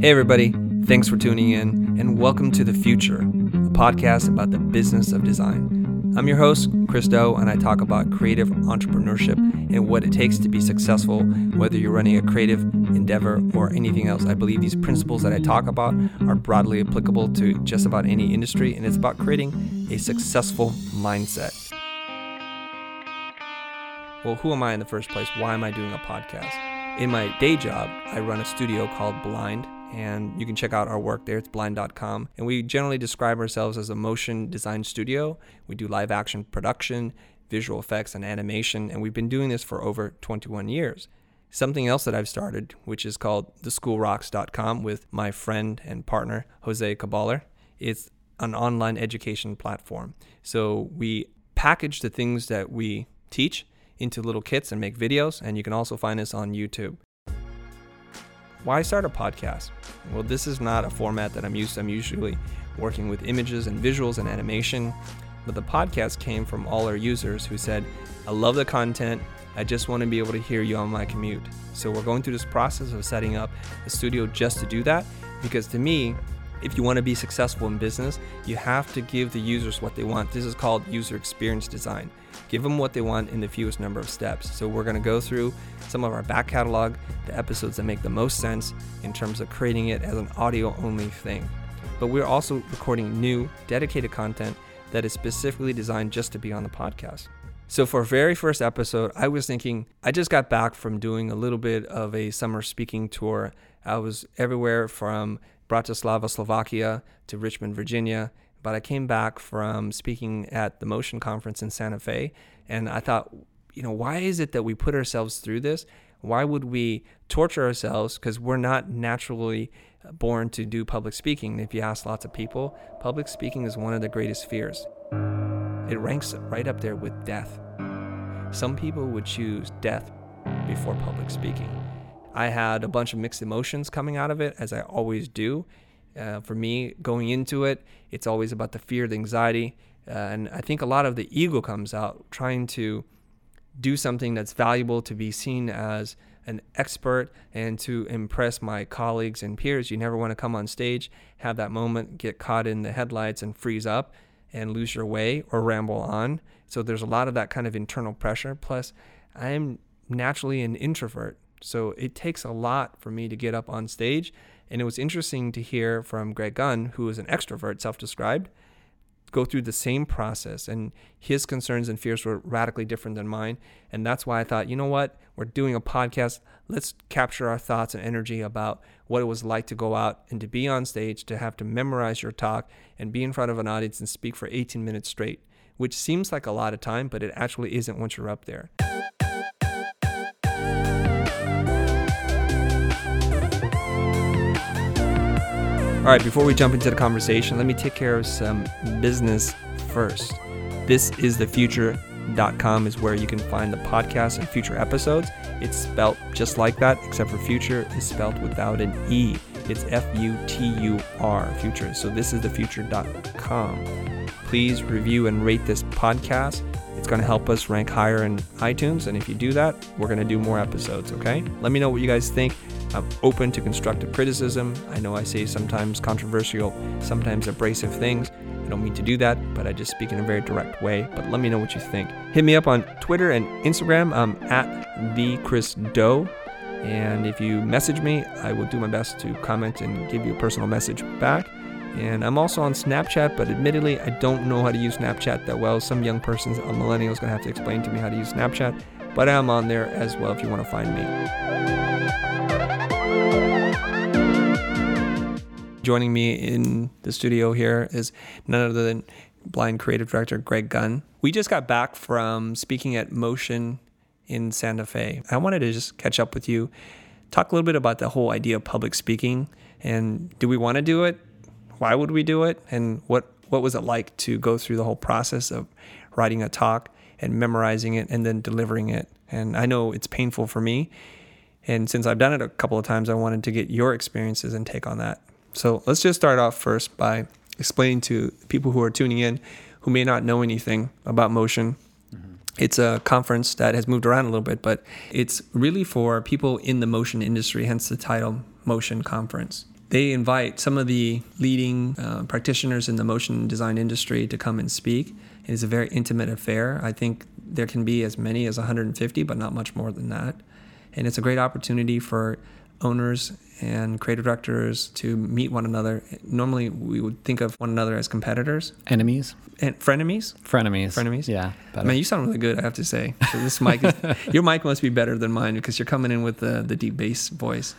Hey, everybody. Thanks for tuning in, and welcome to The Futur, a podcast about the business of design. I'm your host, Chris Do, and I talk about creative entrepreneurship and what it takes to be successful, whether you're running a creative endeavor or anything else. I believe these principles that I talk about are broadly applicable to just about any industry, and it's about creating a successful mindset. Well, who am I in the first place? Why am I doing a podcast? In my day job, I run a studio called Blind and you can check out our work there. It's blind.com. And we generally describe ourselves as a motion design studio. We do live action production, visual effects, and animation, and we've been doing this for over 21 years. Something else that I've started, which is called theschoolrocks.com with my friend and partner, Jose Caballer. It's an online education platform. So we package the things that we teach into little kits and make videos, and you can also find us on YouTube. Why start a podcast? Well, this is not a format that I'm used to. I'm usually working with images and visuals and animation, but the podcast came from all our users who said, I love the content. I just want to be able to hear you on my commute. So we're going through this process of setting up a studio just to do that because to me, if you want to be successful in business, you have to give the users what they want. This is called user experience design. Give them what they want in the fewest number of steps. So, we're going to go through some of our back catalog, the episodes that make the most sense in terms of creating it as an audio only thing. But we're also recording new, dedicated content that is specifically designed just to be on the podcast. So, for our very first episode, I was thinking, I just got back from doing a little bit of a summer speaking tour. I was everywhere from Bratislava, Slovakia to Richmond, Virginia. But I came back from speaking at the Motion Conference in Santa Fe, and I thought, you know, why is it that we put ourselves through this? Why would we torture ourselves? Because we're not naturally uh, born to do public speaking. If you ask lots of people, public speaking is one of the greatest fears. It ranks right up there with death. Some people would choose death before public speaking. I had a bunch of mixed emotions coming out of it, as I always do. Uh, for me, going into it, it's always about the fear, the anxiety, uh, and I think a lot of the ego comes out trying to do something that's valuable to be seen as an expert and to impress my colleagues and peers. You never want to come on stage, have that moment, get caught in the headlights and freeze up and lose your way or ramble on. So there's a lot of that kind of internal pressure. Plus, I'm naturally an introvert. So it takes a lot for me to get up on stage. And it was interesting to hear from Greg Gunn, who is an extrovert, self described, go through the same process. And his concerns and fears were radically different than mine. And that's why I thought, you know what? We're doing a podcast. Let's capture our thoughts and energy about what it was like to go out and to be on stage, to have to memorize your talk and be in front of an audience and speak for 18 minutes straight, which seems like a lot of time, but it actually isn't once you're up there. All right, before we jump into the conversation, let me take care of some business first. This is the futur.com is where you can find the podcast and future episodes. It's spelled just like that, except for future is spelled without an E. It's F U T U R, future. So this is the futur.com. Please review and rate this podcast. It's going to help us rank higher in iTunes. And if you do that, we're going to do more episodes, okay? Let me know what you guys think. I'm open to constructive criticism. I know I say sometimes controversial, sometimes abrasive things. I don't mean to do that, but I just speak in a very direct way. But let me know what you think. Hit me up on Twitter and Instagram. I'm at the Chris Do. And if you message me, I will do my best to comment and give you a personal message back. And I'm also on Snapchat, but admittedly, I don't know how to use Snapchat that well. Some young person, a uh, millennial, is going to have to explain to me how to use Snapchat. But I'm on there as well if you want to find me. Joining me in the studio here is none other than blind creative director Greg Gunn. We just got back from speaking at Motion in Santa Fe. I wanted to just catch up with you, talk a little bit about the whole idea of public speaking and do we want to do it? Why would we do it? And what what was it like to go through the whole process of writing a talk and memorizing it and then delivering it? And I know it's painful for me. And since I've done it a couple of times, I wanted to get your experiences and take on that. So let's just start off first by explaining to people who are tuning in who may not know anything about motion. Mm-hmm. It's a conference that has moved around a little bit, but it's really for people in the motion industry, hence the title Motion Conference. they invite some of the leading uh, practitioners in the motion design industry to come and speak. It is a very intimate affair. I think there can be as many as 150, but not much more than that. And it's a great opportunity for owners and creative directors to meet one another. Normally, we would think of one another as competitors Enemies, and frenemies. frenemies, Frenemies? Yeah, better. Man, you sound really good. I have to say, So this mic, is, your mic must be better than mine because you're coming in with the the deep bass voice.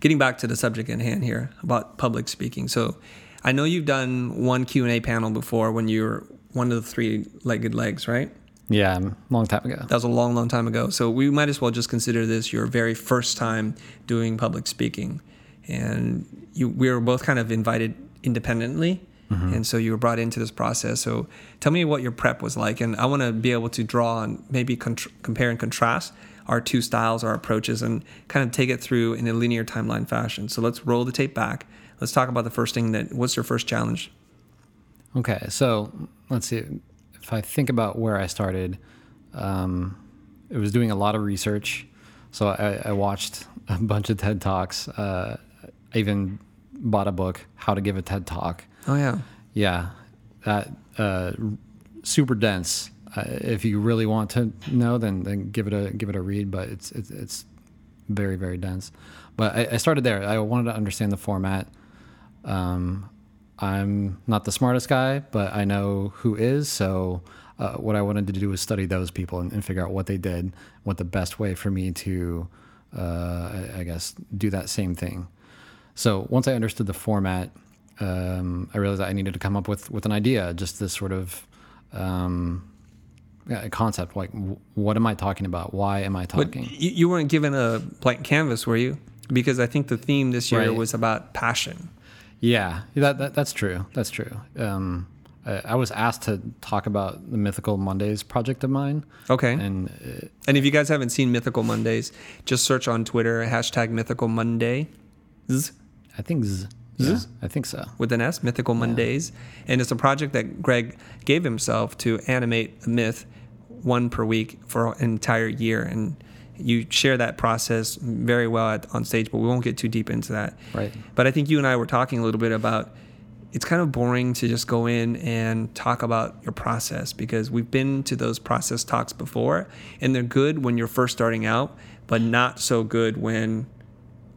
Getting back to the subject in hand here about public speaking. So, I know you've done one Q and A panel before when you were one of the three-legged legs, right? yeah, long time ago. That was a long, long time ago. So we might as well just consider this your very first time doing public speaking, and you we were both kind of invited independently, mm-hmm. and so you were brought into this process. So tell me what your prep was like, and I want to be able to draw on maybe contr compare and contrast our two styles, our approaches, and kind of take it through in a linear timeline fashion. So let's roll the tape back. Let's talk about the first thing that. What's your first challenge? Okay, so let's see. If I think about where I started, um, it was doing a lot of research. So I, I watched a bunch of TED Talks. Uh, I even bought a book, How to Give a TED Talk. Oh yeah, Yeah, that uh, super dense. Uh, if you really want to know, then then give it a give it a read. But it's it's, it's very very dense. But I, I started there. I wanted to understand the format. Um, I'm not the smartest guy, but I know who is. So uh, what I wanted to do was study those people and, and figure out what they did, what the best way for me to, uh, I, I guess, do that same thing. So once I understood the format, um, I realized I needed to come up with with an idea, just this sort of um, yeah, concept. Like, w- what am I talking about? Why am I talking? you, you weren't given a blank canvas, were you? Because I think the theme this year Right. was about passion. Yeah, that, that that's true. That's true. Um, I, I was asked to talk about the Mythical Mondays project of mine, Okay. and uh, And if you guys haven't seen Mythical Mondays, just search on Twitter hashtag Mythical Monday. I think z- yeah, I think so. with an S, Mythical Mondays, and it's a project that Greg gave himself to animate a myth one per week for an entire year, and you share that process very well at, on stage, but we won't get too deep into that. Right. But I think you and I were talking a little bit about it's kind of boring to just go in and talk about your process because we've been to those process talks before and they're good when you're first starting out, but not so good when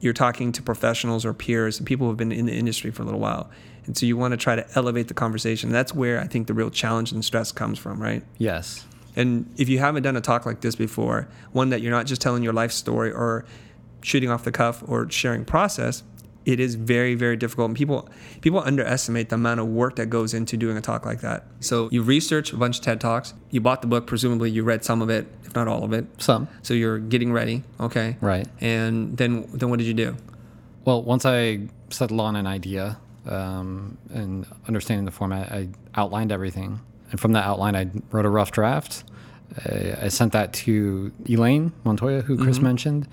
you're talking to professionals or peers and people who have been in the industry for a little while. And so you want to try to elevate the conversation. That's where I think the real challenge and stress comes from, right? Yes. And if you haven't done a talk like this before, one that you're not just telling your life story or shooting off the cuff or sharing process, it is very, very difficult. And people people underestimate the amount of work that goes into doing a talk like that. So you researched a bunch of TED Talks. You bought the book, presumably you read some of it, if not all of it. Some. So you're getting ready, okay? Right. And then then what did you do? Well, once I settled on an idea um, and understanding the format, I outlined everything. And from that outline, I wrote a rough draft. I, I sent that to Elaine Montoya, who Chris mentioned.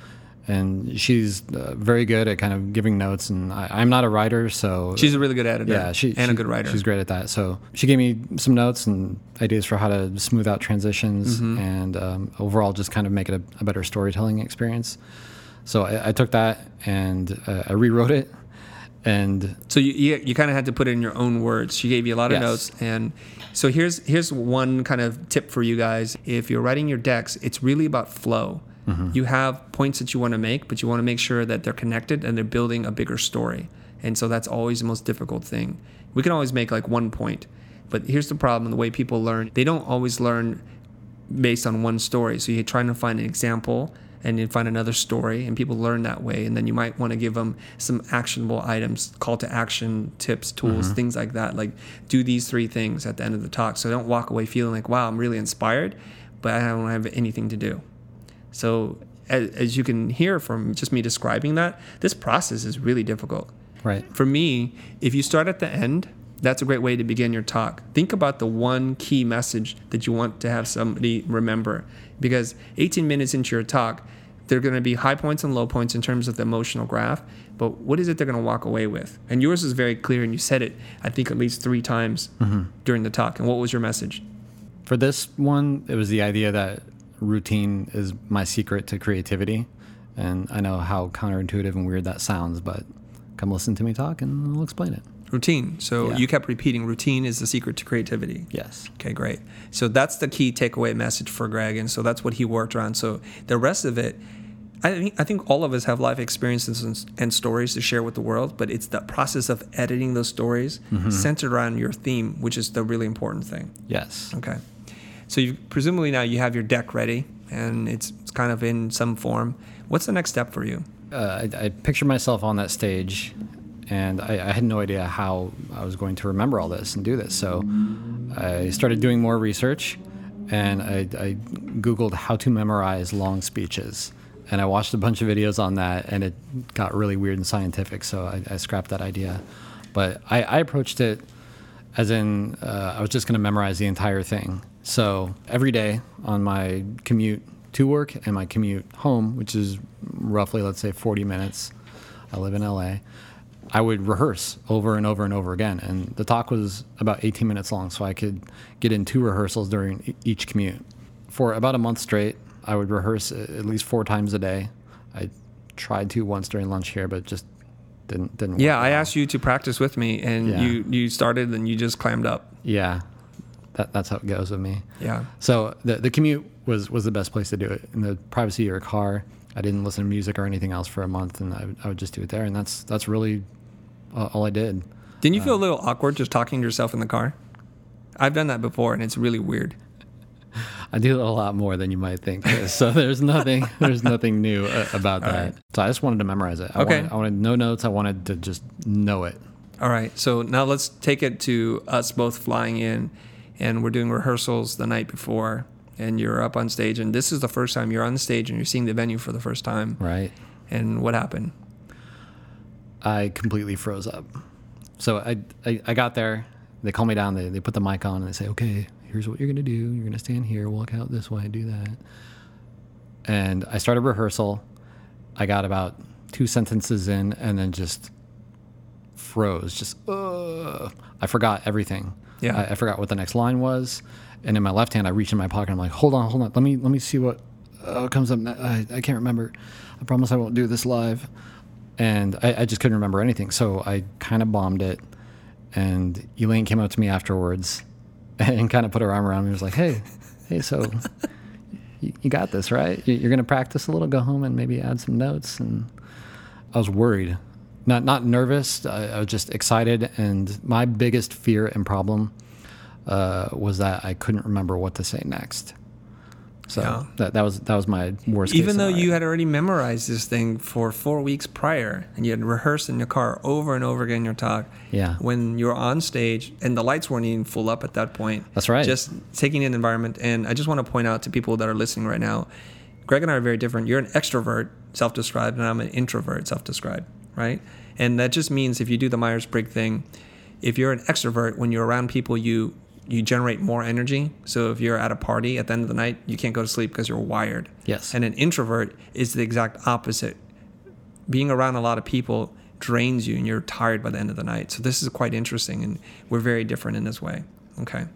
And she's uh, very good at kind of giving notes. And I, I'm not a writer, so She's a really good editor. yeah, she, and she- a good writer. She's great at that. So she gave me some notes and ideas for how to smooth out transitions Mm-hmm. and um, overall just kind of make it a, a better storytelling experience. So I, I took that and uh, I rewrote it. And So you you, you kind of had to put it in your own words. She gave you a lot of Yes. notes, and so here's here's one kind of tip for you guys. If you're writing your decks, it's really about flow. Mm-hmm. You have points that you want to make, but you want to make sure that they're connected and they're building a bigger story. And so that's always the most difficult thing. We can always make like one point, but here's the problem: the way people learn, they don't always learn based on one story. So you're trying to find an example and you find another story, and people learn that way. And then you might want to give them some actionable items, call to action, tips, tools, mm-hmm. things like that. Like do these three things at the end of the talk. So don't walk away feeling like, wow, I'm really inspired, but I don't have anything to do. So as, as you can hear from just me describing that, this process is really difficult. right, For me, if you start at the end, that's a great way to begin your talk. Think about the one key message that you want to have somebody remember. Because 18 minutes into your talk, there are going to be high points and low points in terms of the emotional graph. But what is it they're going to walk away with? And yours is very clear, and you said it, I think, at least three times mm-hmm. during the talk. And what was your message? for this one, it was the idea that routine is my secret to creativity. And I know how counterintuitive and weird that sounds, but Come listen to me talk, and I'll explain it. Routine. So Yeah. you kept repeating routine is the secret to creativity. Yes. Okay, great. So that's the key takeaway message for Greg, and so that's what he worked around. So the rest of it, I think I think all of us have life experiences and, and stories to share with the world, but it's the process of editing those stories centered around your theme, which is the really important thing. Yes. Okay. So you presumably now you have your deck ready, and it's, it's kind of in some form. What's the next step for you? uh, I, I pictured myself on that stage, and I, I had no idea how I was going to remember all this and do this. So I started doing more research, and I, I Googled how to memorize long speeches. And I watched a bunch of videos on that, and it got really weird and scientific. So I, I scrapped that idea. But I, approached it as in uh, I was just going to memorize the entire thing. So every day on my commute to work and my commute home, which is roughly, let's say, 40 minutes, I live in LA, I would rehearse over and over and over again. And the talk was about 18 minutes long, so I could get in two rehearsals during each commute. For about a month straight, I would rehearse at least four times a day. I tried to once during lunch here, but just didn't didn't. Yeah, I asked you to practice with me, and Yeah. you you started and you just clammed up. Yeah, that, that's how it goes with me. Yeah. So the the commute was was the best place to do it in the privacy of your car. I didn't listen to music or anything else for a month, and I, would- I would just do it there, and that's that's really uh, all I did. Didn't you feel a little awkward just talking to yourself in the car? I've done that before, and it's really weird. I do a lot more than you might think. so there's nothing there's nothing new uh, about that. right. So I just wanted to memorize it. I Okay. Wanted, I wanted no notes. I wanted to just know it. All right, so now let's take it to us both flying in, and we're doing rehearsals the night before, and you're up on stage, and this is the first time you're on the stage and you're seeing the venue for the first time. Right. And what happened? I completely froze up. So I, I, I got there. They call me down. They, they put the mic on and they say, okay, here's what you're going to do. You're going to stand here, walk out this way, do that. And I started rehearsal. I got about two sentences in and then just froze. Just, uh, I forgot everything. Yeah. I, I forgot what the next line was. And in my left hand, I reach in my pocket. I'm like, hold on, hold on. Let me, let me see what uh, comes up. I, I can't remember. I promise I won't do this live and I, I just couldn't remember anything. So I kind of bombed it. And Elaine came up to me afterwards and kind of put her arm around me and was like, hey, hey, so you, you got this, right? You- You're going to practice a little, go home and maybe add some notes. And I was worried, not, not nervous. I, I was just excited. And my biggest fear and problem uh, was that I couldn't remember what to say next. So Yeah. that, that was that was my worst. Even though scenario. you had already memorized this thing for four weeks prior, and you had rehearsed in your car over and over again your talk. Yeah. When you were on stage, and the lights weren't even full up at that point. That's right. Just taking in the environment, and I just want to point out to people that are listening right now, Greg and I are very different. You're an extrovert, self-described, and I'm an introvert, self-described, right? And that just means if you do the Myers-Briggs thing, if you're an extrovert, when you're around people, you you generate more energy. So if you're at a party at the end of the night, you can't go to sleep because you're wired. Yes. And an introvert is the exact opposite. Being around a lot of people drains you and you're tired by the end of the night. So this is quite interesting and we're very different in this way. Okay.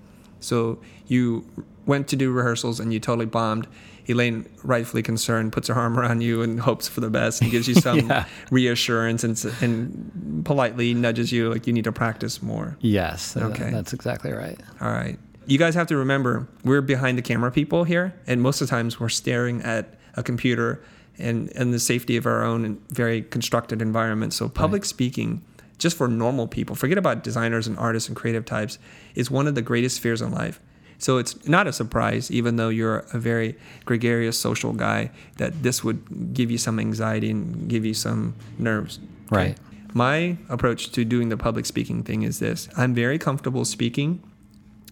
So you went to do rehearsals and you totally bombed. Elaine, rightfully concerned, puts her arm around you and hopes for the best and gives you some Yeah. reassurance and, and politely nudges you like you need to practice more. Yes. Okay. That's exactly right. All right. You guys have to remember we're behind the camera people here, and most of the times we're staring at a computer and and the safety of our own very constructed environment. So public speaking, just for normal people, forget about designers and artists and creative types, is one of the greatest fears in life. So it's not a surprise, even though you're a very gregarious social guy, that this would give you some anxiety and give you some nerves. Right. My approach to doing the public speaking thing is this I'm very comfortable speaking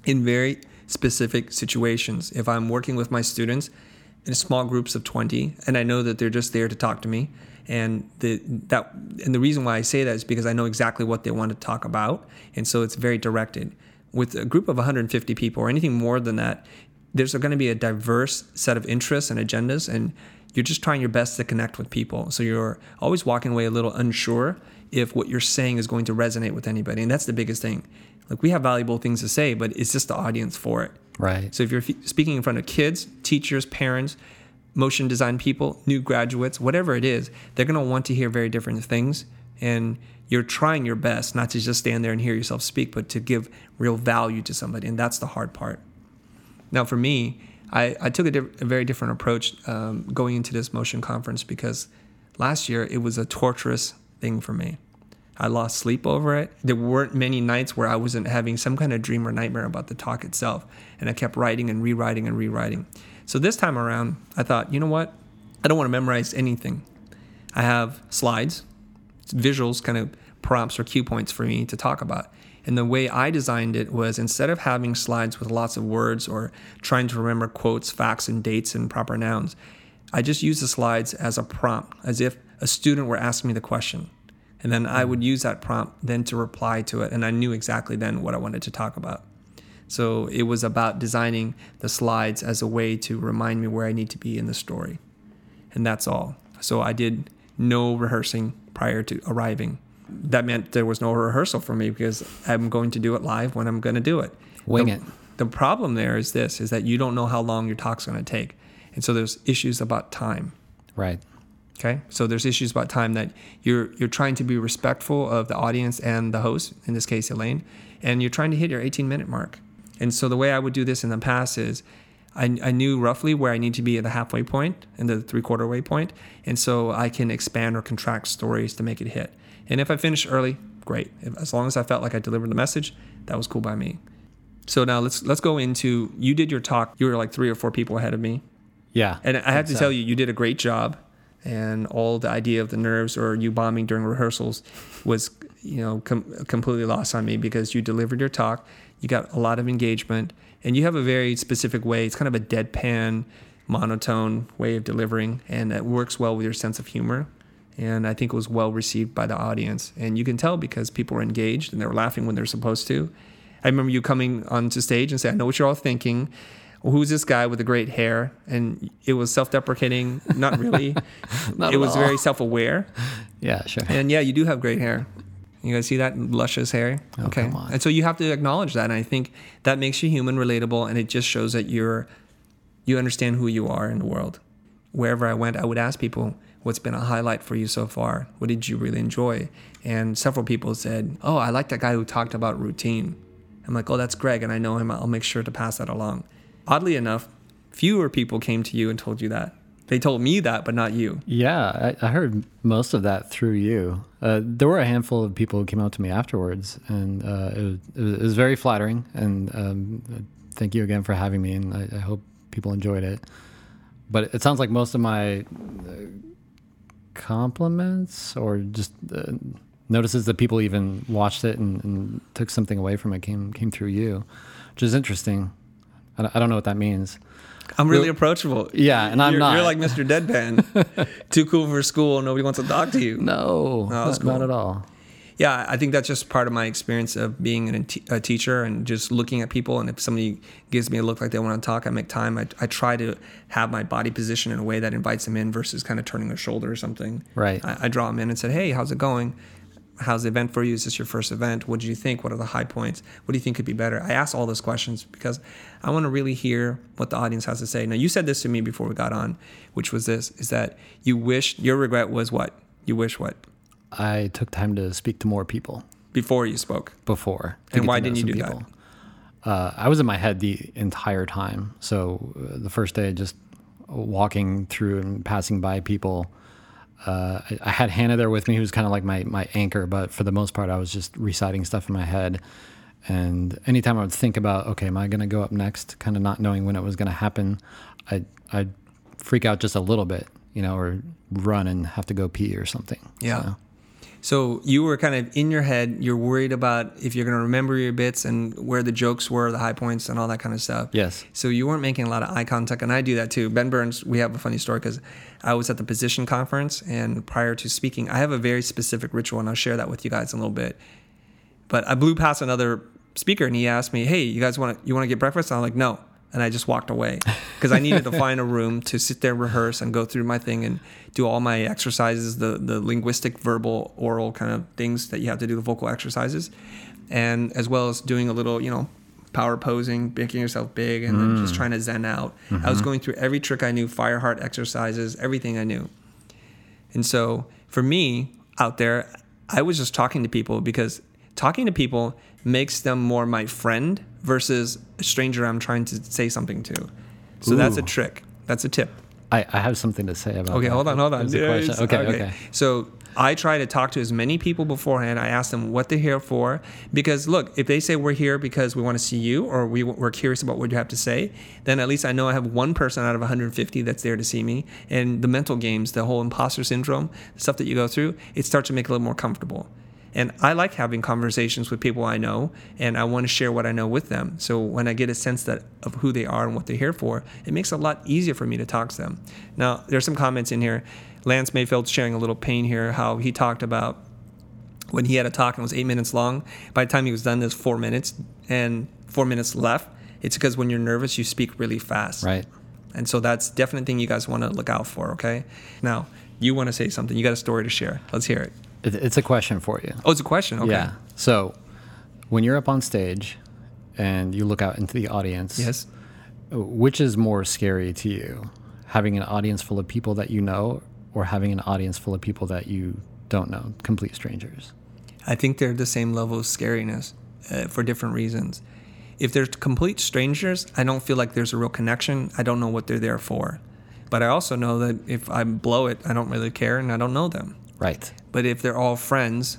in very specific situations. If I'm working with my students in small groups of 20 and I know that they're just there to talk to me and the that and the reason why I say that is because I know exactly what they want to talk about and so it's very directed. With a group of 150 people or anything more than that, there's going to be a diverse set of interests and agendas and you're just trying your best to connect with people. So you're always walking away a little unsure if what you're saying is going to resonate with anybody. And that's the biggest thing. Like we have valuable things to say, but it's just the audience for it. Right. So if you're f- speaking in front of kids, teachers, parents, motion design people, new graduates, whatever it is, they're going to want to hear very different things and you're trying your best not to just stand there and hear yourself speak, but to give real value to somebody, and that's the hard part. Now, for me, I, I took a, a, very different approach um, going into this motion conference because last year it was a torturous thing for me. I lost sleep over it. There weren't many nights where I wasn't having some kind of dream or nightmare about the talk itself. And I kept writing and rewriting and rewriting. So this time around, I thought, you know what? I don't want to memorize anything. I have slides, visuals, kind of prompts or cue points for me to talk about. And the way I designed it was instead of having slides with lots of words or trying to remember quotes, facts, and dates and proper nouns, I just used the slides as a prompt, as if a student were asking me the question. And then I would mm. use that prompt then to reply to it. And I knew exactly then what I wanted to talk about. So it was about designing the slides as a way to remind me where I need to be in the story. And that's all. So I did no rehearsing prior to arriving. That meant there was no rehearsal for me because I'm going to do it live when I'm going to do it. Wing the, it. The problem there is this is that you don't know how long your talk's going to take. And so there's issues about time. Right. Okay, so there's issues about time that you're you're trying to be respectful of the audience and the host, in this case Elaine, and you're trying to hit your 18 minute mark. And so the way I would do this in the past is, I, I knew roughly where I need to be at the halfway point and the three quarter way point, and so I can expand or contract stories to make it hit. And if I finish early, great. If, as long as I felt like I delivered the message, that was cool by me. So now let's let's go into you did your talk. You were like three or four people ahead of me. Yeah. And I have to so. Uh, tell you, you did a great job and all the idea of the nerves or you bombing during rehearsals was you know com- completely lost on me because you delivered your talk you got a lot of engagement and you have a very specific way it's kind of a deadpan monotone way of delivering and it works well with your sense of humor and i think it was well received by the audience and you can tell because people were engaged and they were laughing when they're supposed to i remember you coming onto stage and say i know what you're all thinking who's this guy with the great hair? And it was self-deprecating. Not really. Not it was all. very self-aware. Yeah, sure. And yeah, you do have great hair. You guys see that luscious hair? Oh, okay. And so you have to acknowledge that. And I think that makes you human, relatable, and it just shows that you're you understand who you are in the world. Wherever I went, I would ask people, what's been a highlight for you so far? What did you really enjoy? And several people said, Oh, I like that guy who talked about routine. I'm like, oh, that's Greg, and I know him. I'll make sure to pass that along oddly enough, fewer people came to you and told you that. They told me that, but not you. Yeah, I, I heard most of that through you. Uh, there were a handful of people who came out to me afterwards, and uh, it, was, it, was, very flattering. And um, thank you again for having me, and I, I, hope people enjoyed it. But it sounds like most of my uh, compliments or just uh, notices that people even watched it and, and took something away from it came came through you, which is interesting. I don't know what that means. I'm really approachable. Yeah, and I'm you're, not. You're like Mr. Deadpan, too cool for school. Nobody wants to talk to you. No, oh, not, cool. not, at all. Yeah, I think that's just part of my experience of being a teacher and just looking at people. And if somebody gives me a look like they want to talk, I make time. I, I try to have my body position in a way that invites them in versus kind of turning their shoulder or something. Right. I, I draw them in and said, "Hey, how's it going? How's the event for you? Is this your first event? What did you think? What are the high points? What do you think could be better? I ask all those questions because I want to really hear what the audience has to say. Now, you said this to me before we got on, which was this is that you wish, your regret was what? You wish what? I took time to speak to more people. Before you spoke? Before. And why didn't you do people. that? Uh, I was in my head the entire time. So uh, the first day, just walking through and passing by people uh, I, I, had Hannah there with me, who's kind of like my my anchor. But for the most part, I was just reciting stuff in my head. And anytime I would think about, okay, am I going to go up next? Kind of not knowing when it was going to happen, I I'd freak out just a little bit, you know, or run and have to go pee or something. Yeah. So. So you were kind of in your head. You're worried about if you're going to remember your bits and where the jokes were, the high points, and all that kind of stuff. Yes. So you weren't making a lot of eye contact, and I do that too. Ben Burns, we have a funny story because I was at the position conference, and prior to speaking, I have a very specific ritual, and I'll share that with you guys in a little bit. But I blew past another speaker, and he asked me, "Hey, you guys want to you want to get breakfast?" And I'm like, "No." And I just walked away because I needed to find a room to sit there, rehearse, and go through my thing and do all my exercises, the the linguistic, verbal, oral kind of things that you have to do, the vocal exercises, and as well as doing a little, you know, power posing, making yourself big, and mm. then just mm. trying to zen out. Mm-hmm. I was mm-hmm. going through every trick I knew, fire heart exercises, everything I knew. And so for me out there, I was just talking to people because talking to people makes them more my friend versus a stranger I'm trying to say something to. So that's a trick. That's a tip. I, I have something to say about Okay, that. hold on, hold on. Yes, Okay, okay. So I try to talk to as many people beforehand. I ask them what they're here for. Because look, if they say we're here because we want to see you or we, we're curious about what you have to say, then at least I know I have one person out of 150 that's there to see me. And the mental games, the whole imposter syndrome, the stuff that you go through, it starts to make it a little more comfortable. And I like having conversations with people I know, and I want to share what I know with them. So when I get a sense that of who they are and what they're here for, it makes it a lot easier for me to talk to them. Now, there's some comments in here. Lance Mayfield's sharing a little pain here, how he talked about when he had a talk and it was eight minutes long. By the time he was done, there's four minutes and four minutes left. It's because when you're nervous, you speak really fast. Right. And so that's definitely thing you guys want to look out for. Okay. Now you want to say something. You got a story to share. Let's hear it. It, it's a question for you. Oh, it's a question. Okay. Yeah. So when you're up on stage and you look out into the audience, Yes. which is more scary to you? Having an audience full of people that you know or having an audience full of people that you don't know, complete strangers? I think they're the same level of scariness uh, for different reasons. If they're complete strangers, I don't feel like there's a real connection. I don't know what they're there for. But I also know that if I blow it, I don't really care and I don't know them. Right. But if they're all friends,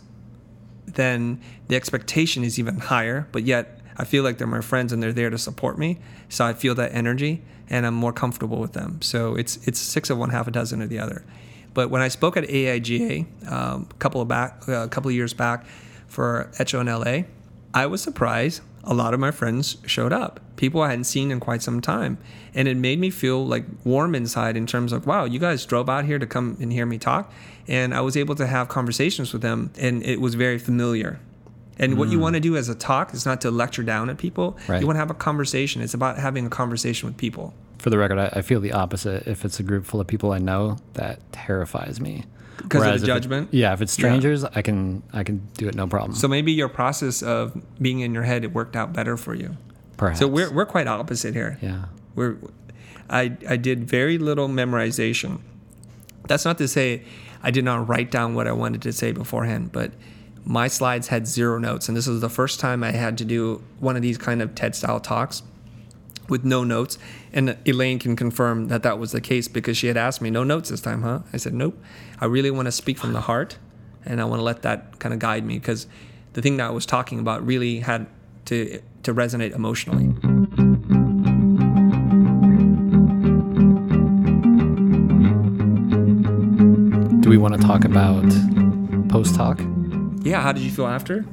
then the expectation is even higher. But yet, I feel like they're my friends and they're there to support me. So I feel that energy and I'm more comfortable with them. So it's it's six of one, half a dozen of the other. But when I spoke at AIGA um, a couple of back uh, a couple of years back for Echo in LA, I was surprised. A lot of my friends showed up, people I hadn't seen in quite some time, and it made me feel like warm inside in terms of wow, you guys drove out here to come and hear me talk, and I was able to have conversations with them, and it was very familiar. And what you mm. want to do as a talk is not to lecture down at people. Right. You want to have a conversation. It's about having a conversation with people. For the record, I, I feel the opposite. If it's a group full of people I know, that terrifies me. 'Cause of the if it- judgment? yeah, if it's strangers, I can I can do it no problem. So maybe your process of being in your head it worked out better for you. Perhaps. So we're we're quite opposite here. yeah. We're I I did very little memorization. That's not to say I did not write down what I wanted to say beforehand, but my slides had zero notes, and this was the first time I had to do one of these kind of TED style talks with no notes. And Elaine can confirm that that was the case because she had asked me, "No notes this time, huh?" I said, "Nope. I really want to speak from the heart, and I want to let that kind of guide me because the thing that I was talking about really had to to resonate emotionally." We want to talk about post talk? Yeah, how did you feel after?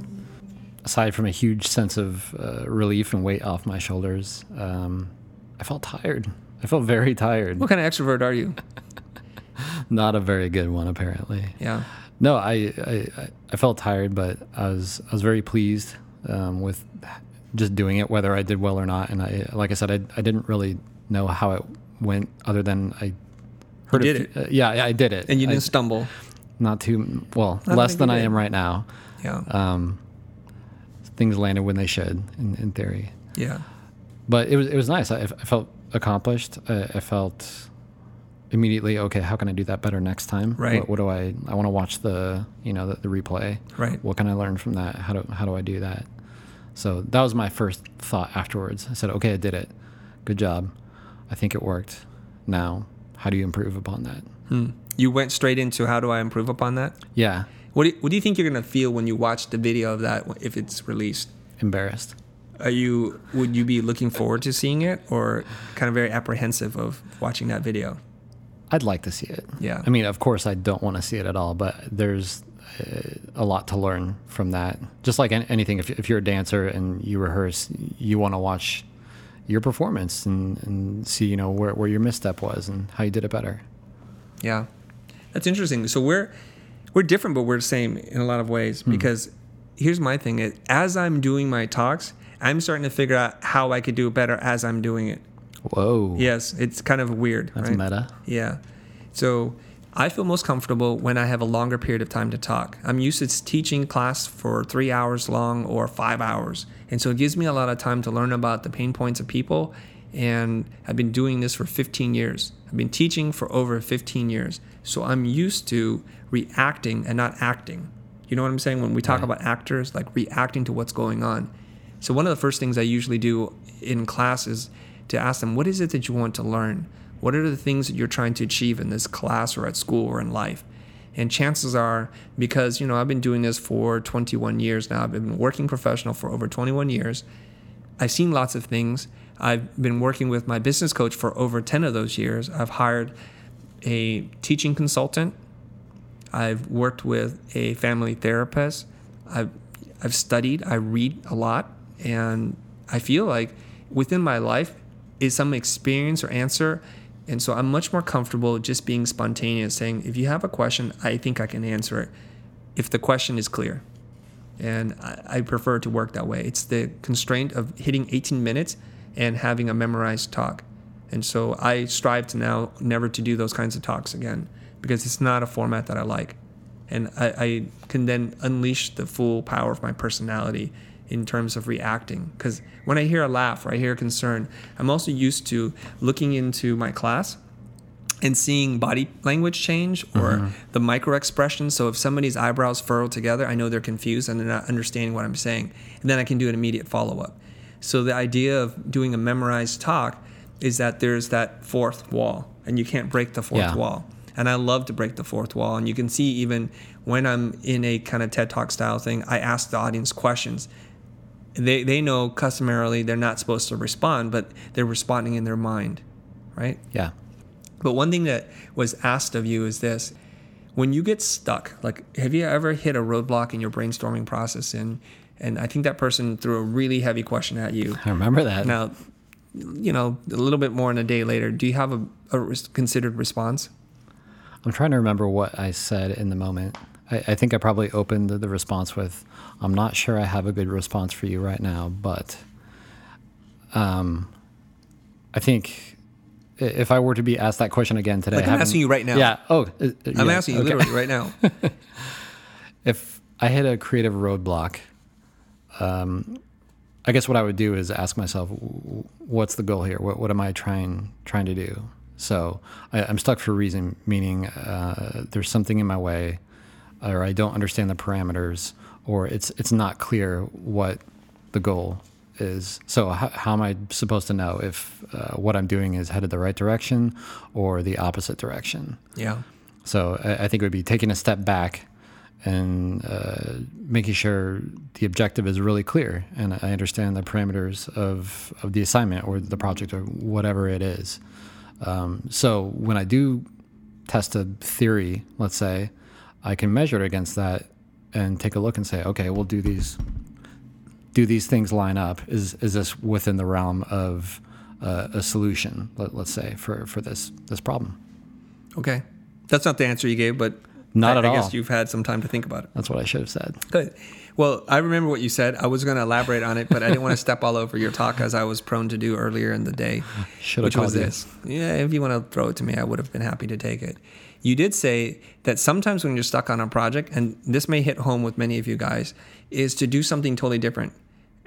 Aside from a huge sense of uh, relief and weight off my shoulders, um, I felt tired. I felt very tired. What kind of extrovert are you? Not a very good one, apparently. Yeah. No, I, I, I- felt tired, but I was I was very pleased um, with just doing it, whether I did well or not. And I, like I said, I, I didn't really know how it went, other than I heard did a it. uh, yeah, I I did it, And you didn't stumble. not too well, I less than I am right now. Yeah. Um, things landed when they should, in, in theory. Yeah. But it was it was nice. I, I felt accomplished. I, I felt immediately okay. How can I do that better next time? Right. What, what do I? I want to watch the you know the, the replay. Right. What can I learn from that? How do how do I do that? So that was my first thought afterwards. I said, okay, I did it. Good job. I think it worked. Now, how do you improve upon that? Hmm. You went straight into how do I improve upon that? Yeah, What do you, what do you think you're gonna feel when you watch the video of that if it's released? embarrassed. Are you would you be looking forward to seeing it or kind of very apprehensive of watching that video? I'd like to see it. Yeah. I mean, of course, I don't want to see it at all, but there's uh, a lot to learn from that. Just like anything, if, if you're a dancer and you rehearse, you want to watch your performance and, and see, you know, where, where your misstep was and how you did it better. Yeah, that's interesting. So we're we're different, but we're the same in a lot of ways. Hmm. Because here's my thing: is as I'm doing my talks, I'm starting to figure out how I could do it better as I'm doing it. Whoa. Yes, it's kind of weird. That's right? meta. Yeah. So I feel most comfortable when I have a longer period of time to talk. I'm used to teaching class for three hours long or five hours. And so it gives me a lot of time to learn about the pain points of people. And I've been doing this for 15 years. I've been teaching for over 15 years. So I'm used to reacting and not acting. You know what I'm saying? When we talk Right. about actors, like reacting to what's going on. So one of the first things I usually do in class is to ask them, what is it that you want to learn? What are the things that you're trying to achieve in this class or at school or in life? And chances are, because you know I've been doing this for 21 years now, I've been working professional for over 21 years. I've seen lots of things. I've been working with my business coach for over 10 of those years. I've hired a teaching consultant. I've worked with a family therapist. I've, I've studied, I read a lot, and I feel like within my life is some experience or answer. And so I'm much more comfortable just being spontaneous, saying, if you have a question, I think I can answer it if the question is clear. And I, I prefer to work that way. It's the constraint of hitting 18 minutes and having a memorized talk. And so I strive to now never to do those kinds of talks again because it's not a format that I like. And I, I can then unleash the full power of my personality in terms of reacting. Because when I hear a laugh or I hear a concern, I'm also used to looking into my class and seeing body language change or mm-hmm. the micro expressions. So if somebody's eyebrows furrow together, I know they're confused and they're not understanding what I'm saying. And then I can do an immediate follow up. So the idea of doing a memorized talk is that there's that fourth wall and you can't break the fourth Yeah. wall. And I love to break the fourth wall. And you can see even when I'm in a kind of TED Talk style thing, I ask the audience questions. They, they know customarily they're not supposed to respond, but they're responding in their mind, right? Yeah. But one thing that was asked of you is this when you get stuck, like have you ever hit a roadblock in your brainstorming process and and I think that person threw a really heavy question at you. I remember that. Now, you know, a little bit more than a day later, do you have a, a considered response? I'm trying to remember what I said in the moment. I, I think I probably opened the, the response with, "I'm not sure I have a good response for you right now, but um, I think if I were to be asked that question again today, Like I'm asking you right now. Yeah. Oh, uh, I'm yeah, asking you okay. literally right now. if I hit a creative roadblock, um, I guess what I would do is ask myself, what's the goal here? What, what am I trying trying to do? So I, I'm stuck for a reason, meaning uh, there's something in my way, or I don't understand the parameters, or it's it's not clear what the goal is. So how, how am I supposed to know if uh, what I'm doing is headed the right direction or the opposite direction? yeah. So I, I think it would be taking a step back and uh, making sure the objective is really clear and I understand the parameters of, of the assignment or the project or whatever it is. Um, so when I do test a theory, let's say, I can measure it against that and take a look and say, okay, we'll do these. Do these things line up? Is is this within the realm of uh, a solution? Let, let's say for, for this this problem. Okay. That's not the answer you gave, but Not I, at I all. guess you've had some time to think about it. That's what I should have said. Good. Well, I remember what you said. I was going to elaborate on it, but I didn't want to step all over your talk as I was prone to do earlier in the day. Should have which was called you. this. Yeah, if you want to throw it to me, I would have been happy to take it. You did say that sometimes when you're stuck on a project, and this may hit home with many of you guys, is to do something totally different.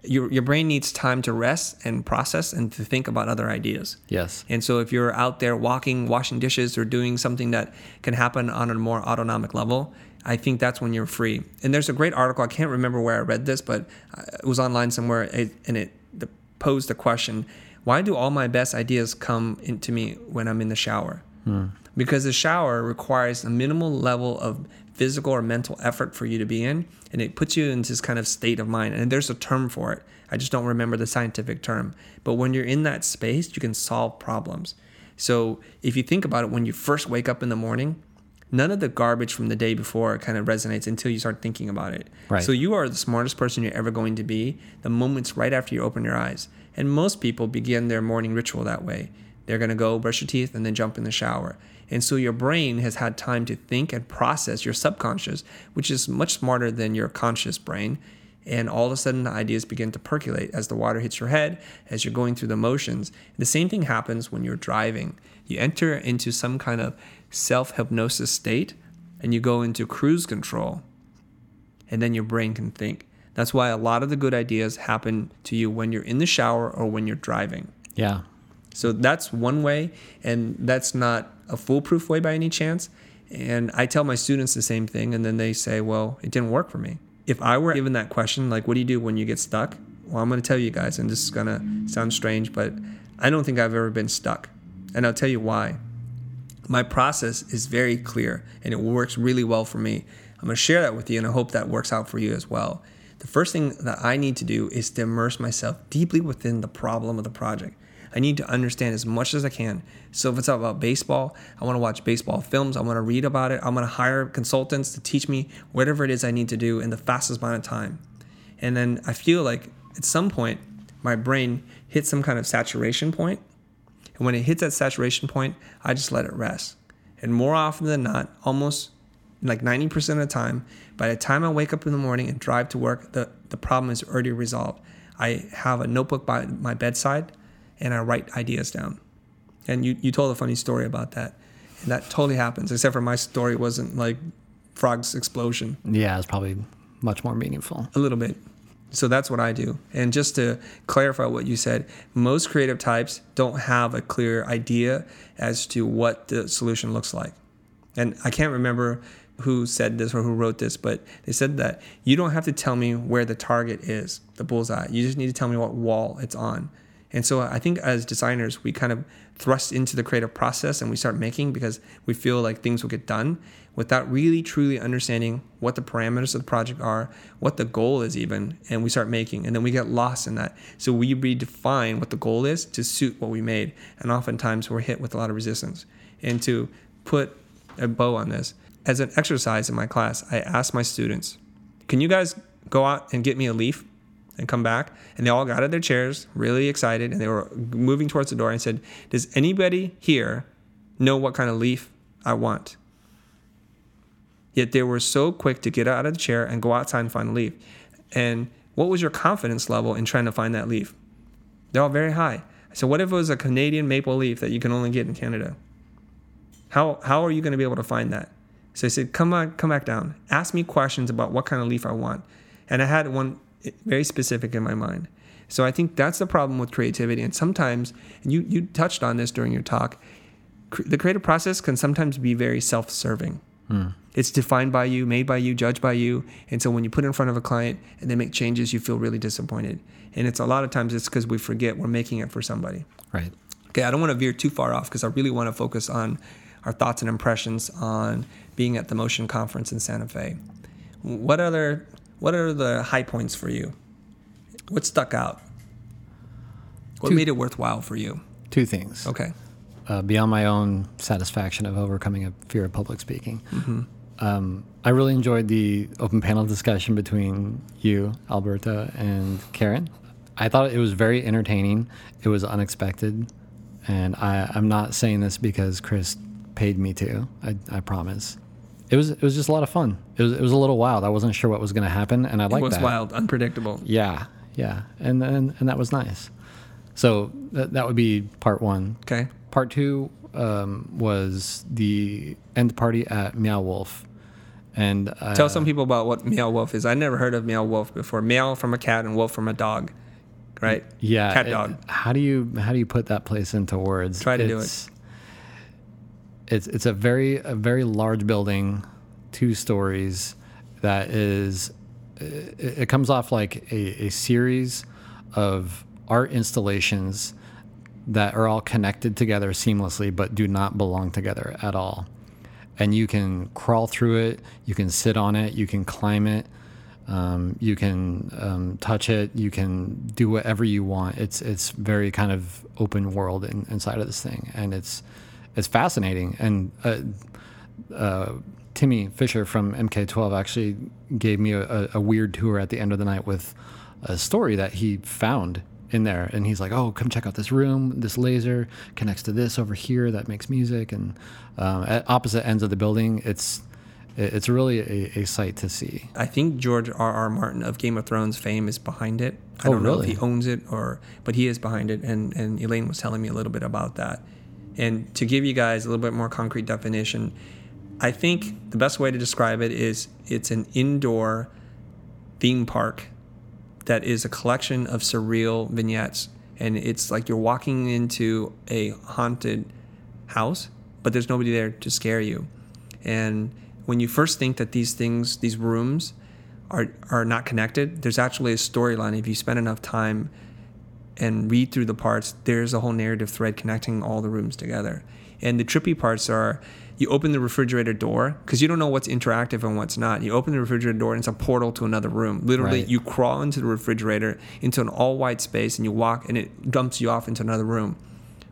Your, your brain needs time to rest and process and to think about other ideas. Yes. And so if you're out there walking, washing dishes, or doing something that can happen on a more autonomic level, I think that's when you're free. And there's a great article. I can't remember where I read this, but uh, it was online somewhere, and it posed the question: Why do all my best ideas come into me when I'm in the shower? Because the shower requires a minimal level of physical or mental effort for you to be in, and it puts you into this kind of state of mind. And there's a term for it. I just don't remember the scientific term. But when you're in that space, you can solve problems. So if you think about it, when you first wake up in the morning, none of the garbage from the day before kind of resonates until you start thinking about it. Right. So you are the smartest person you're ever going to be the moments right after you open your eyes. And most people begin their morning ritual that way. They're going to go brush your teeth and then jump in the shower. And so your brain has had time to think and process your subconscious, which is much smarter than your conscious brain. And all of a sudden, the ideas begin to percolate as the water hits your head, as you're going through the motions. The same thing happens when you're driving. You enter into some kind of self hypnosis state and you go into cruise control, and then your brain can think. That's why a lot of the good ideas happen to you when you're in the shower or when you're driving. Yeah. So that's one way, and that's not a foolproof way by any chance. And I tell my students the same thing, and then they say, well, it didn't work for me. If I were given that question, like, what do you do when you get stuck? Well, I'm going to tell you guys, and this is going to sound strange, but I don't think I've ever been stuck. And I'll tell you why. My process is very clear and it works really well for me. I'm going to share that with you, and I hope that works out for you as well. The first thing that I need to do is to immerse myself deeply within the problem of the project. I need to understand as much as I can. So if it's about baseball, I want to watch baseball films. I want to read about it. I'm going to hire consultants to teach me whatever it is I need to do in the fastest amount of time. And then I feel like at some point, my brain hits some kind of saturation point. And when it hits that saturation point, I just let it rest. And more often than not, almost like 90% of the time, by the time I wake up in the morning and drive to work, the, the problem is already resolved. I have a notebook by my bedside and I write ideas down. And you, you told a funny story about that. And that totally happens, except for my story wasn't like frog's explosion. Yeah, it's probably much more meaningful. A little bit. So that's what I do. And just to clarify what you said, most creative types don't have a clear idea as to what the solution looks like. And I can't remember who said this or who wrote this, but they said that you don't have to tell me where the target is, the bullseye. You just need to tell me what wall it's on. And so I think as designers, we kind of thrust into the creative process and we start making because we feel like things will get done without really truly understanding what the parameters of the project are, what the goal is even, and we start making. And then we get lost in that. So we redefine what the goal is to suit what we made. And oftentimes we're hit with a lot of resistance. And to put a bow on this, as an exercise in my class, I asked my students, can you guys go out and get me a leaf? And come back. And they all got out of their chairs, really excited, and they were moving towards the door. And said, Does anybody here know what kind of leaf I want? Yet they were so quick to get out of the chair and go outside and find a leaf. And what was your confidence level in trying to find that leaf? They're all very high. So what if it was a Canadian maple leaf that you can only get in Canada? How how are you going to be able to find that? So I said, come on, come back down. Ask me questions about what kind of leaf I want. And I had one very specific in my mind. So I think that's the problem with creativity. And sometimes, and you, you touched on this during your talk, cr- the creative process can sometimes be very self serving. Hmm. It's defined by you, made by you, judged by you. And so when you put it in front of a client and they make changes, you feel really disappointed. And it's a lot of times it's because we forget we're making it for somebody. Right. Okay, I don't want to veer too far off because I really want to focus on our thoughts and impressions on being at the Motion Conference in Santa Fe. What other what are the high points for you? What stuck out? What two, made it worthwhile for you? Two things. Okay. Uh, beyond my own satisfaction of overcoming a fear of public speaking, mm-hmm. um, I really enjoyed the open panel discussion between you, Alberto, and Karen. I thought it was very entertaining. It was unexpected. And I, I'm not saying this because Chris paid me to, I, I promise it was it was just a lot of fun. It was it was a little wild. I wasn't sure what was going to happen, and I liked that. It was that. wild, unpredictable. Yeah, yeah, and and and that was nice. So that that would be part one. Okay. Part two um, was the end party at Meow Wolf, and uh, tell some people about what Meow Wolf is. I never heard of Meow Wolf before. Meow from a cat and wolf from a dog, right? Yeah, cat dog. How do you how do you put that place into words? Try to it's, do it it's it's a very a very large building, two stories, that is it, it comes off like a, a series of art installations that are all connected together seamlessly but do not belong together at all. And you can crawl through it, you can sit on it, you can climb it, um, you can um, touch it, you can do whatever you want. It's it's very kind of open world in, inside of this thing, and it's it's fascinating. And uh, uh, Timmy Fisher from MK12 actually gave me a, a, weird tour at the end of the night with a story that he found in there. And he's like, "Oh, come check out this room. This laser connects to this over here that makes music." And um, at opposite ends of the building, it's it's really a, a, sight to see. I think George R. R. Martin of Game of Thrones fame is behind it. I oh, don't really? know if he owns it or, but he is behind it. And and Elaine was telling me a little bit about that. And to give you guys a little bit more concrete definition, I think the best way to describe it is it's an indoor theme park that is a collection of surreal vignettes. And it's like you're walking into a haunted house, but there's nobody there to scare you. And when you first think that these things, these rooms, are are not connected, there's actually a storyline. If you spend enough time and read through the parts, there's a whole narrative thread connecting all the rooms together. And the trippy parts are you open the refrigerator door because you don't know what's interactive and what's not. You open the refrigerator door and it's a portal to another room. Literally, Right. you crawl into the refrigerator into an all white space and you walk and it dumps you off into another room.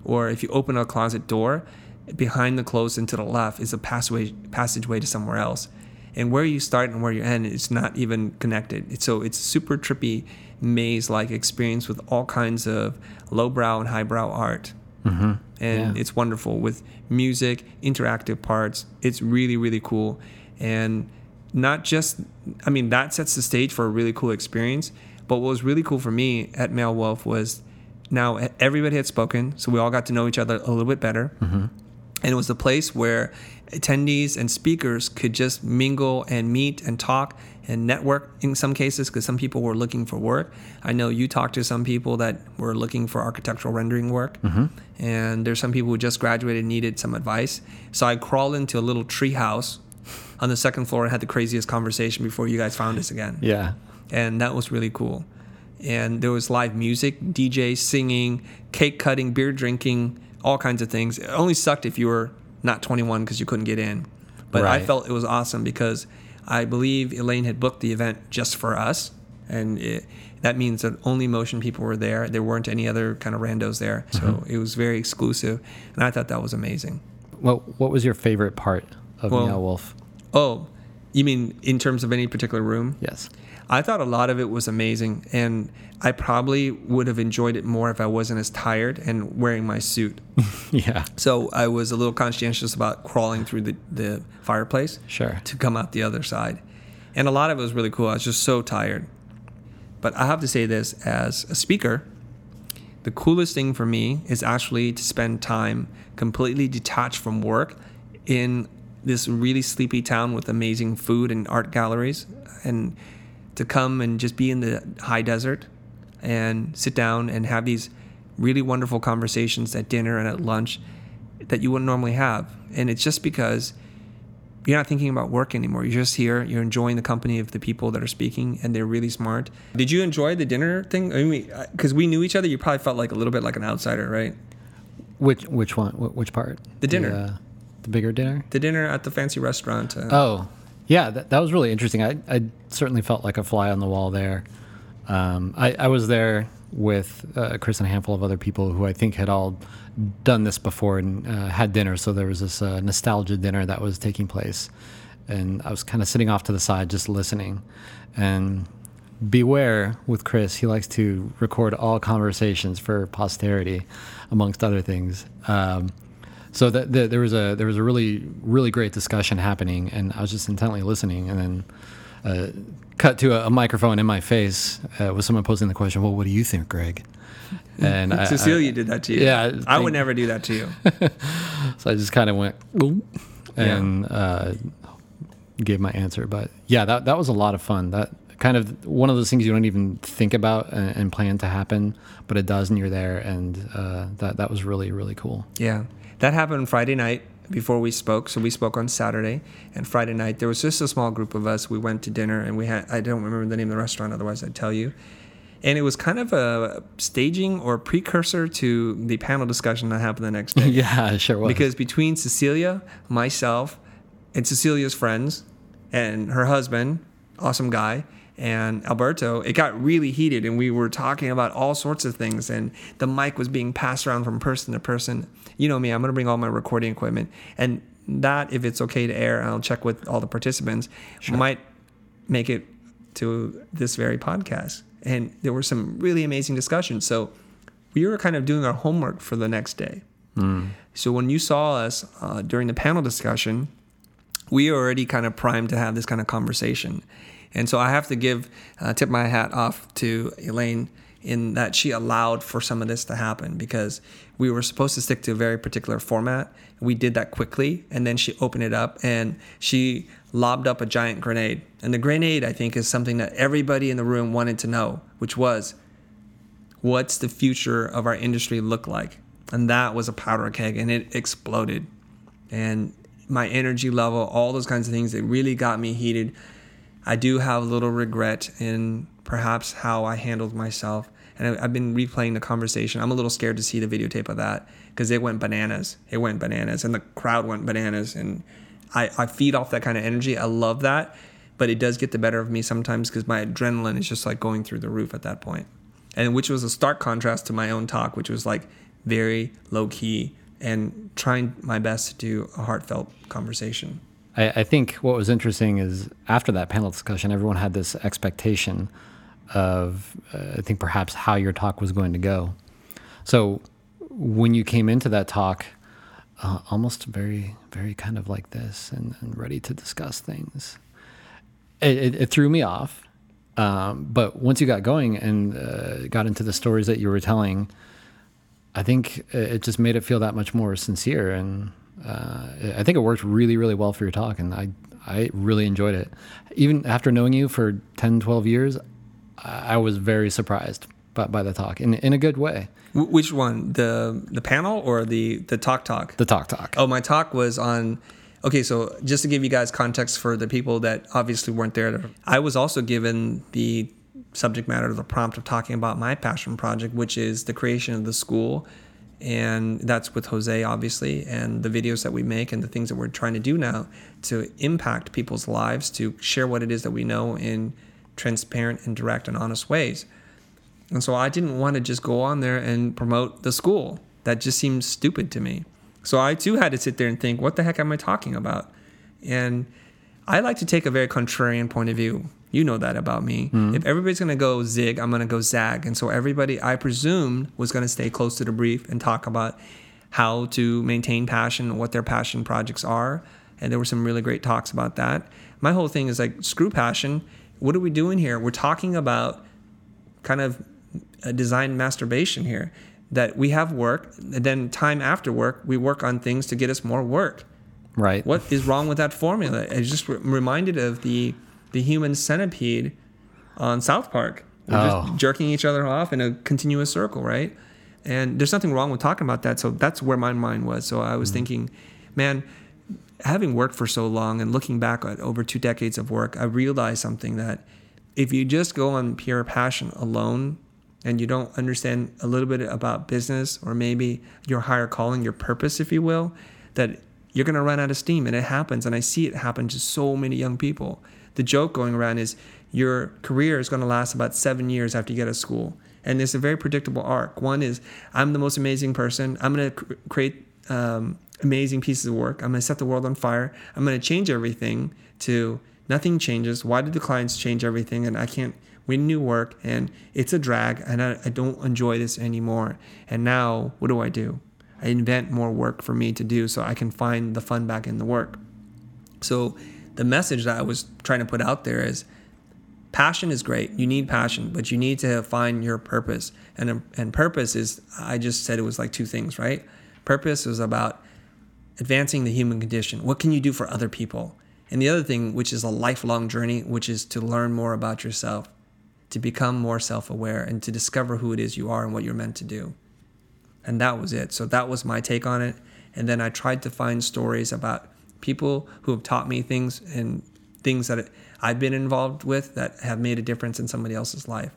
Or if you open a closet door, behind the clothes and to the left is a passageway passageway to somewhere else. And where you start and where you end is not even connected. It's, so it's super trippy maze like experience with all kinds of lowbrow and highbrow art Mm-hmm. and Yeah. it's wonderful with music, interactive parts. It's really really cool, and not just I mean that sets the stage for a really cool experience. But what was really cool for me at Meow Wolf was now everybody had spoken, so we all got to know each other a little bit better, and it was a place where attendees and speakers could just mingle and meet and talk and network in some cases because some people were looking for work. I know you talked to some people that were looking for architectural rendering work, mm-hmm. and there's some people who just graduated and needed some advice. So I crawled into a little tree house on the second floor and had the craziest conversation before you guys found us again Yeah. and that was really cool. And there was live music, DJs singing, cake cutting, beer drinking, all kinds of things. It only sucked if you were not 21 because you couldn't get in. But I felt it was awesome because I believe Elaine had booked the event just for us, and it, that means that only motion people were there. There weren't any other kind of randos there, so mm-hmm. it was very exclusive, and I thought that was amazing. What What was your favorite part of Well- Meow Wolf? Oh, you mean in terms of any particular room? Yes. I thought a lot of it was amazing, and I probably would have enjoyed it more if I wasn't as tired and wearing my suit. yeah. So I was a little conscientious about crawling through the, the fireplace Sure. to come out the other side. And a lot of it was really cool. I was just so tired. But I have to say this as a speaker, the coolest thing for me is actually to spend time completely detached from work in this really sleepy town with amazing food and art galleries and to come and just be in the high desert and sit down and have these really wonderful conversations at dinner and at lunch that you wouldn't normally have. And it's just because you're not thinking about work anymore. You're just here. You're enjoying the company of the people that are speaking, and they're really smart. Did you enjoy the dinner thing? I mean, because we knew each other, you probably felt like a little bit like an outsider, right? Which Which one? Which part? The dinner. The, uh, the bigger dinner. The dinner at the fancy restaurant. Uh, Oh, yeah, that, that was really interesting. I, I certainly felt like a fly on the wall there. Um, I, I was there with uh, Chris and a handful of other people who I think had all done this before and uh, had dinner. So there was this uh, nostalgia dinner that was taking place. And I was kind of sitting off to the side just listening. And beware with Chris, he likes to record all conversations for posterity, amongst other things. Um, so that the, there was a there was a really really great discussion happening, and I was just intently listening, and then uh, cut to a, a microphone in my face uh, with someone posing the question, "Well, what do you think, Greg?" And I- Cecilia I, did that to you. Yeah, I I, would never do that to you. so I just kind of went and uh, gave my answer. But yeah, that that was a lot of fun. That kind of one of those things you don't even think about and, and plan to happen, but it does, and you're there, and uh, that that was really really cool. Yeah. That happened Friday night before we spoke. So we spoke on Saturday and Friday night. There was just a small group of us. We went to dinner and we had, I don't remember the name of the restaurant, otherwise I'd tell you. And it was kind of a staging or precursor to the panel discussion that happened the next day. yeah, it sure was. Because between Cecilia, myself, and Cecilia's friends, and her husband, awesome guy, and Alberto, it got really heated, and we were talking about all sorts of things, and the mic was being passed around from person to person. You know me, I'm gonna bring all my recording equipment, and that, if it's okay to air, I'll check with all the participants, sure. might make it to this very podcast. And there were some really amazing discussions. So we were kind of doing our homework for the next day. So when you saw us uh, during the panel discussion, we were already kind of primed to have this kind of conversation. And so I have to give, uh, tip my hat off to Elaine in that she allowed for some of this to happen because we were supposed to stick to a very particular format. We did that quickly, and then she opened it up and she lobbed up a giant grenade. And the grenade, I think, is something that everybody in the room wanted to know, which was what's the future of our industry look like? And that was a powder keg and it exploded. And my energy level, all those kinds of things it really got me heated. I do have a little regret in perhaps how I handled myself. And I've been replaying the conversation. I'm a little scared to see the videotape of that because it went bananas. It went bananas, and the crowd went bananas. And I, I feed off that kind of energy. I love that, but it does get the better of me sometimes because my adrenaline is just like going through the roof at that point. And which was a stark contrast to my own talk, which was like very low key and trying my best to do a heartfelt conversation. I, I think what was interesting is after that panel discussion, everyone had this expectation of, uh, I think perhaps how your talk was going to go. So when you came into that talk, uh, almost very, very kind of like this and, and ready to discuss things, it, it, it threw me off. Um, but once you got going and uh, got into the stories that you were telling, I think it just made it feel that much more sincere. And uh, I think it worked really, really well for your talk. And I, I really enjoyed it. Even after knowing you for 10, 12 years, I was very surprised by, by the talk in, in a good way. Which one, the the panel or the the talk talk? The talk talk. Oh, my talk was on. Okay, so just to give you guys context for the people that obviously weren't there, I was also given the subject matter, the prompt of talking about my passion project, which is the creation of the school. And that's with Jose, obviously, and the videos that we make and the things that we're trying to do now to impact people's lives, to share what it is that we know in transparent and direct and honest ways. And so I didn't want to just go on there and promote the school. That just seems stupid to me. So I too had to sit there and think, what the heck am I talking about? And I like to take a very contrarian point of view. You know that about me. Mm-hmm. If everybody's going to go zig, I'm going to go zag. And so everybody, I presumed, was going to stay close to the brief and talk about how to maintain passion, what their passion projects are. And there were some really great talks about that. My whole thing is like, screw passion. What are we doing here? We're talking about kind of a design masturbation here that we have work and then time after work we work on things to get us more work right what is wrong with that formula i just re- reminded of the the human centipede on south park we're oh. just jerking each other off in a continuous circle right and there's nothing wrong with talking about that so that's where my mind was so i was mm-hmm. thinking man having worked for so long and looking back at over two decades of work i realized something that if you just go on pure passion alone and you don't understand a little bit about business or maybe your higher calling, your purpose, if you will, that you're going to run out of steam. And it happens. And I see it happen to so many young people. The joke going around is your career is going to last about seven years after you get out of school. And it's a very predictable arc. One is I'm the most amazing person. I'm going to cr- create um, amazing pieces of work. I'm going to set the world on fire. I'm going to change everything to nothing changes. Why did the clients change everything? And I can't win new work and it's a drag and I, I don't enjoy this anymore. And now what do I do? I invent more work for me to do so I can find the fun back in the work. So the message that I was trying to put out there is passion is great. You need passion, but you need to find your purpose. And and purpose is I just said it was like two things, right? Purpose is about advancing the human condition. What can you do for other people? And the other thing, which is a lifelong journey, which is to learn more about yourself to become more self aware and to discover who it is you are and what you're meant to do. And that was it. So that was my take on it. And then I tried to find stories about people who have taught me things and things that I've been involved with that have made a difference in somebody else's life.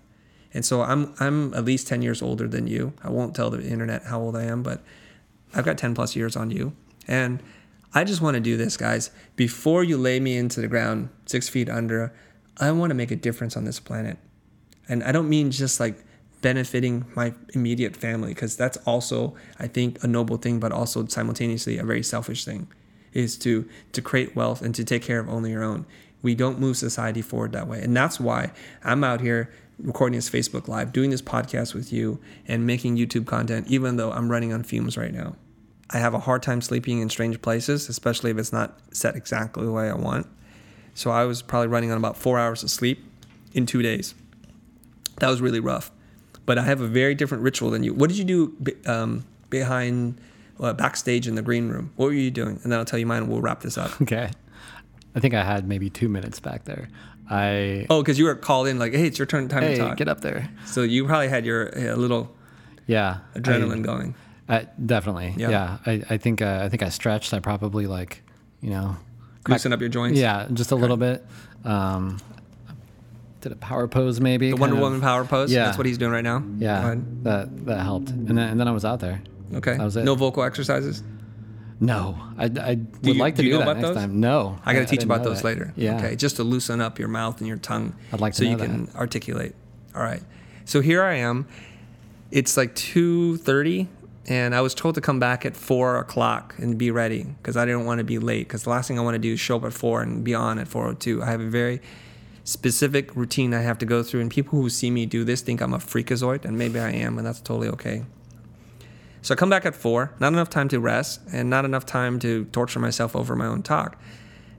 And so I'm I'm at least 10 years older than you. I won't tell the internet how old I am, but I've got 10 plus years on you. And I just want to do this, guys. Before you lay me into the ground six feet under, I want to make a difference on this planet. And I don't mean just like benefiting my immediate family, because that's also, I think, a noble thing, but also simultaneously a very selfish thing, is to to create wealth and to take care of only your own. We don't move society forward that way, and that's why I'm out here recording this Facebook Live, doing this podcast with you, and making YouTube content, even though I'm running on fumes right now. I have a hard time sleeping in strange places, especially if it's not set exactly the way I want. So I was probably running on about four hours of sleep in two days that was really rough. But I have a very different ritual than you. What did you do um, behind, uh, backstage in the green room? What were you doing? And then I'll tell you mine and we'll wrap this up. Okay. I think I had maybe two minutes back there. I oh, because you were called in like, hey, it's your turn, time hey, to talk. Get up there. So you probably had your uh, little yeah adrenaline I, going. I, definitely, yeah. yeah. I, I think uh, I think I stretched. I probably like you know, Loosen up your joints. yeah, just a little bit. Um, did a power pose maybe. The Wonder of- Woman power pose. Yeah. That's what he's doing right now. Yeah, that that helped, and then and then I was out there. Okay. That was it. No vocal exercises. No, I, I would you- like to do do, that about next those? time. No, I got to teach about those that. later. Yeah. Okay. Just to loosen up your mouth and your tongue. I'd like to so you know can articulate. All right. So here I am. It's like two thirty, and I was told to come back at four o'clock and be ready because I didn't want to be late. Because the last thing I want to do is show up at four and be on at four o two. I have a very specific routine I have to go through, and people who see me do this think I'm a freakazoid, and maybe I am, and that's totally okay. So I come back at four, not enough time to rest, and not enough time to torture myself over my own talk.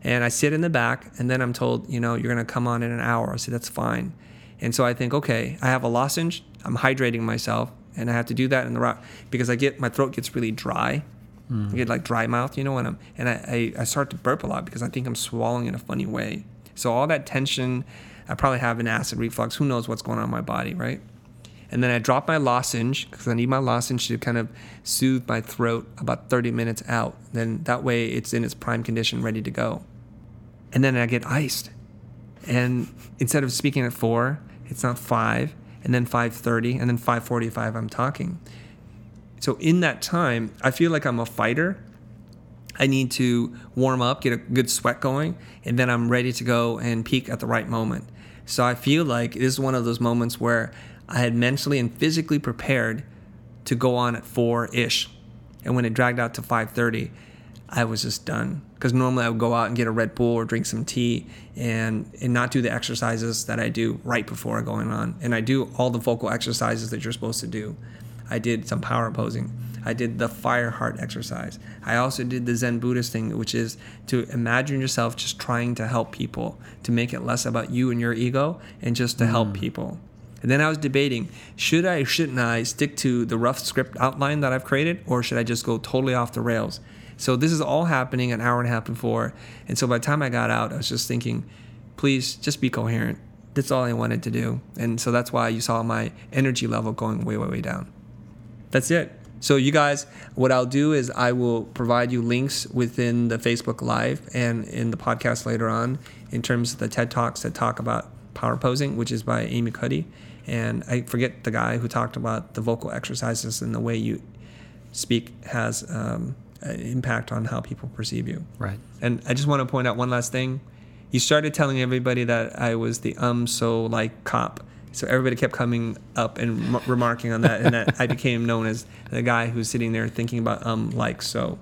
And I sit in the back, and then I'm told, you know, you're gonna come on in an hour. I say that's fine. And so I think, okay, I have a lozenge. I'm hydrating myself, and I have to do that in the rock because I get my throat gets really dry. Hmm. I get like dry mouth, you know, and I'm and I, I I start to burp a lot because I think I'm swallowing in a funny way. So all that tension, I probably have an acid reflux. Who knows what's going on in my body, right? And then I drop my lozenge because I need my lozenge to kind of soothe my throat about 30 minutes out. Then that way it's in its prime condition, ready to go. And then I get iced. And instead of speaking at four, it's not five, and then 5:30, and then 5:45. I'm talking. So in that time, I feel like I'm a fighter. I need to warm up, get a good sweat going, and then I'm ready to go and peak at the right moment. So I feel like this is one of those moments where I had mentally and physically prepared to go on at four ish, and when it dragged out to 5:30, I was just done. Because normally I would go out and get a Red Bull or drink some tea and and not do the exercises that I do right before going on. And I do all the vocal exercises that you're supposed to do. I did some power posing. I did the fire heart exercise. I also did the Zen Buddhist thing, which is to imagine yourself just trying to help people, to make it less about you and your ego and just to help mm. people. And then I was debating, should I or shouldn't I stick to the rough script outline that I've created, or should I just go totally off the rails? So this is all happening an hour and a half before. And so by the time I got out, I was just thinking, please just be coherent. That's all I wanted to do. And so that's why you saw my energy level going way, way, way down. That's it. So you guys, what I'll do is I will provide you links within the Facebook Live and in the podcast later on in terms of the TED Talks that talk about power posing, which is by Amy Cuddy. And I forget the guy who talked about the vocal exercises and the way you speak has um, an impact on how people perceive you. Right. And I just want to point out one last thing. You started telling everybody that I was the um so like cop. So everybody kept coming up and m- remarking on that, and that I became known as the guy who's sitting there thinking about um like so.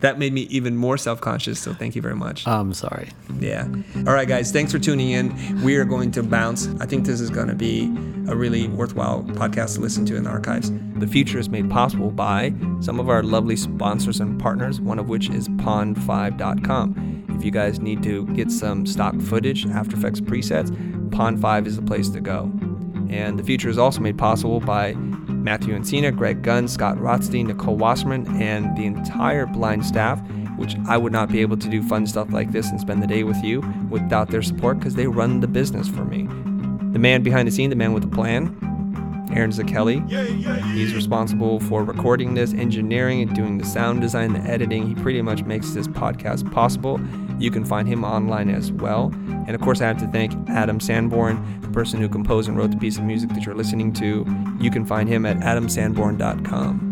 That made me even more self conscious. So thank you very much. I'm sorry. Yeah. All right, guys. Thanks for tuning in. We are going to bounce. I think this is going to be a really worthwhile podcast to listen to in the archives. The Futur is made possible by some of our lovely sponsors and partners, one of which is pond5.com. If you guys need to get some stock footage, After Effects presets, Pond5 is the place to go. And the Futur is also made possible by Matthew Encina, Greg Gunn, Scott Rothstein, Nicole Wasserman, and the entire blind staff, which I would not be able to do fun stuff like this and spend the day with you without their support because they run the business for me. The man behind the scene, the man with the plan, Aaron Zakelli. He's responsible for recording this, engineering it, doing the sound design, the editing. He pretty much makes this podcast possible. You can find him online as well. And of course, I have to thank Adam Sanborn, the person who composed and wrote the piece of music that you're listening to. You can find him at adamsanborn.com.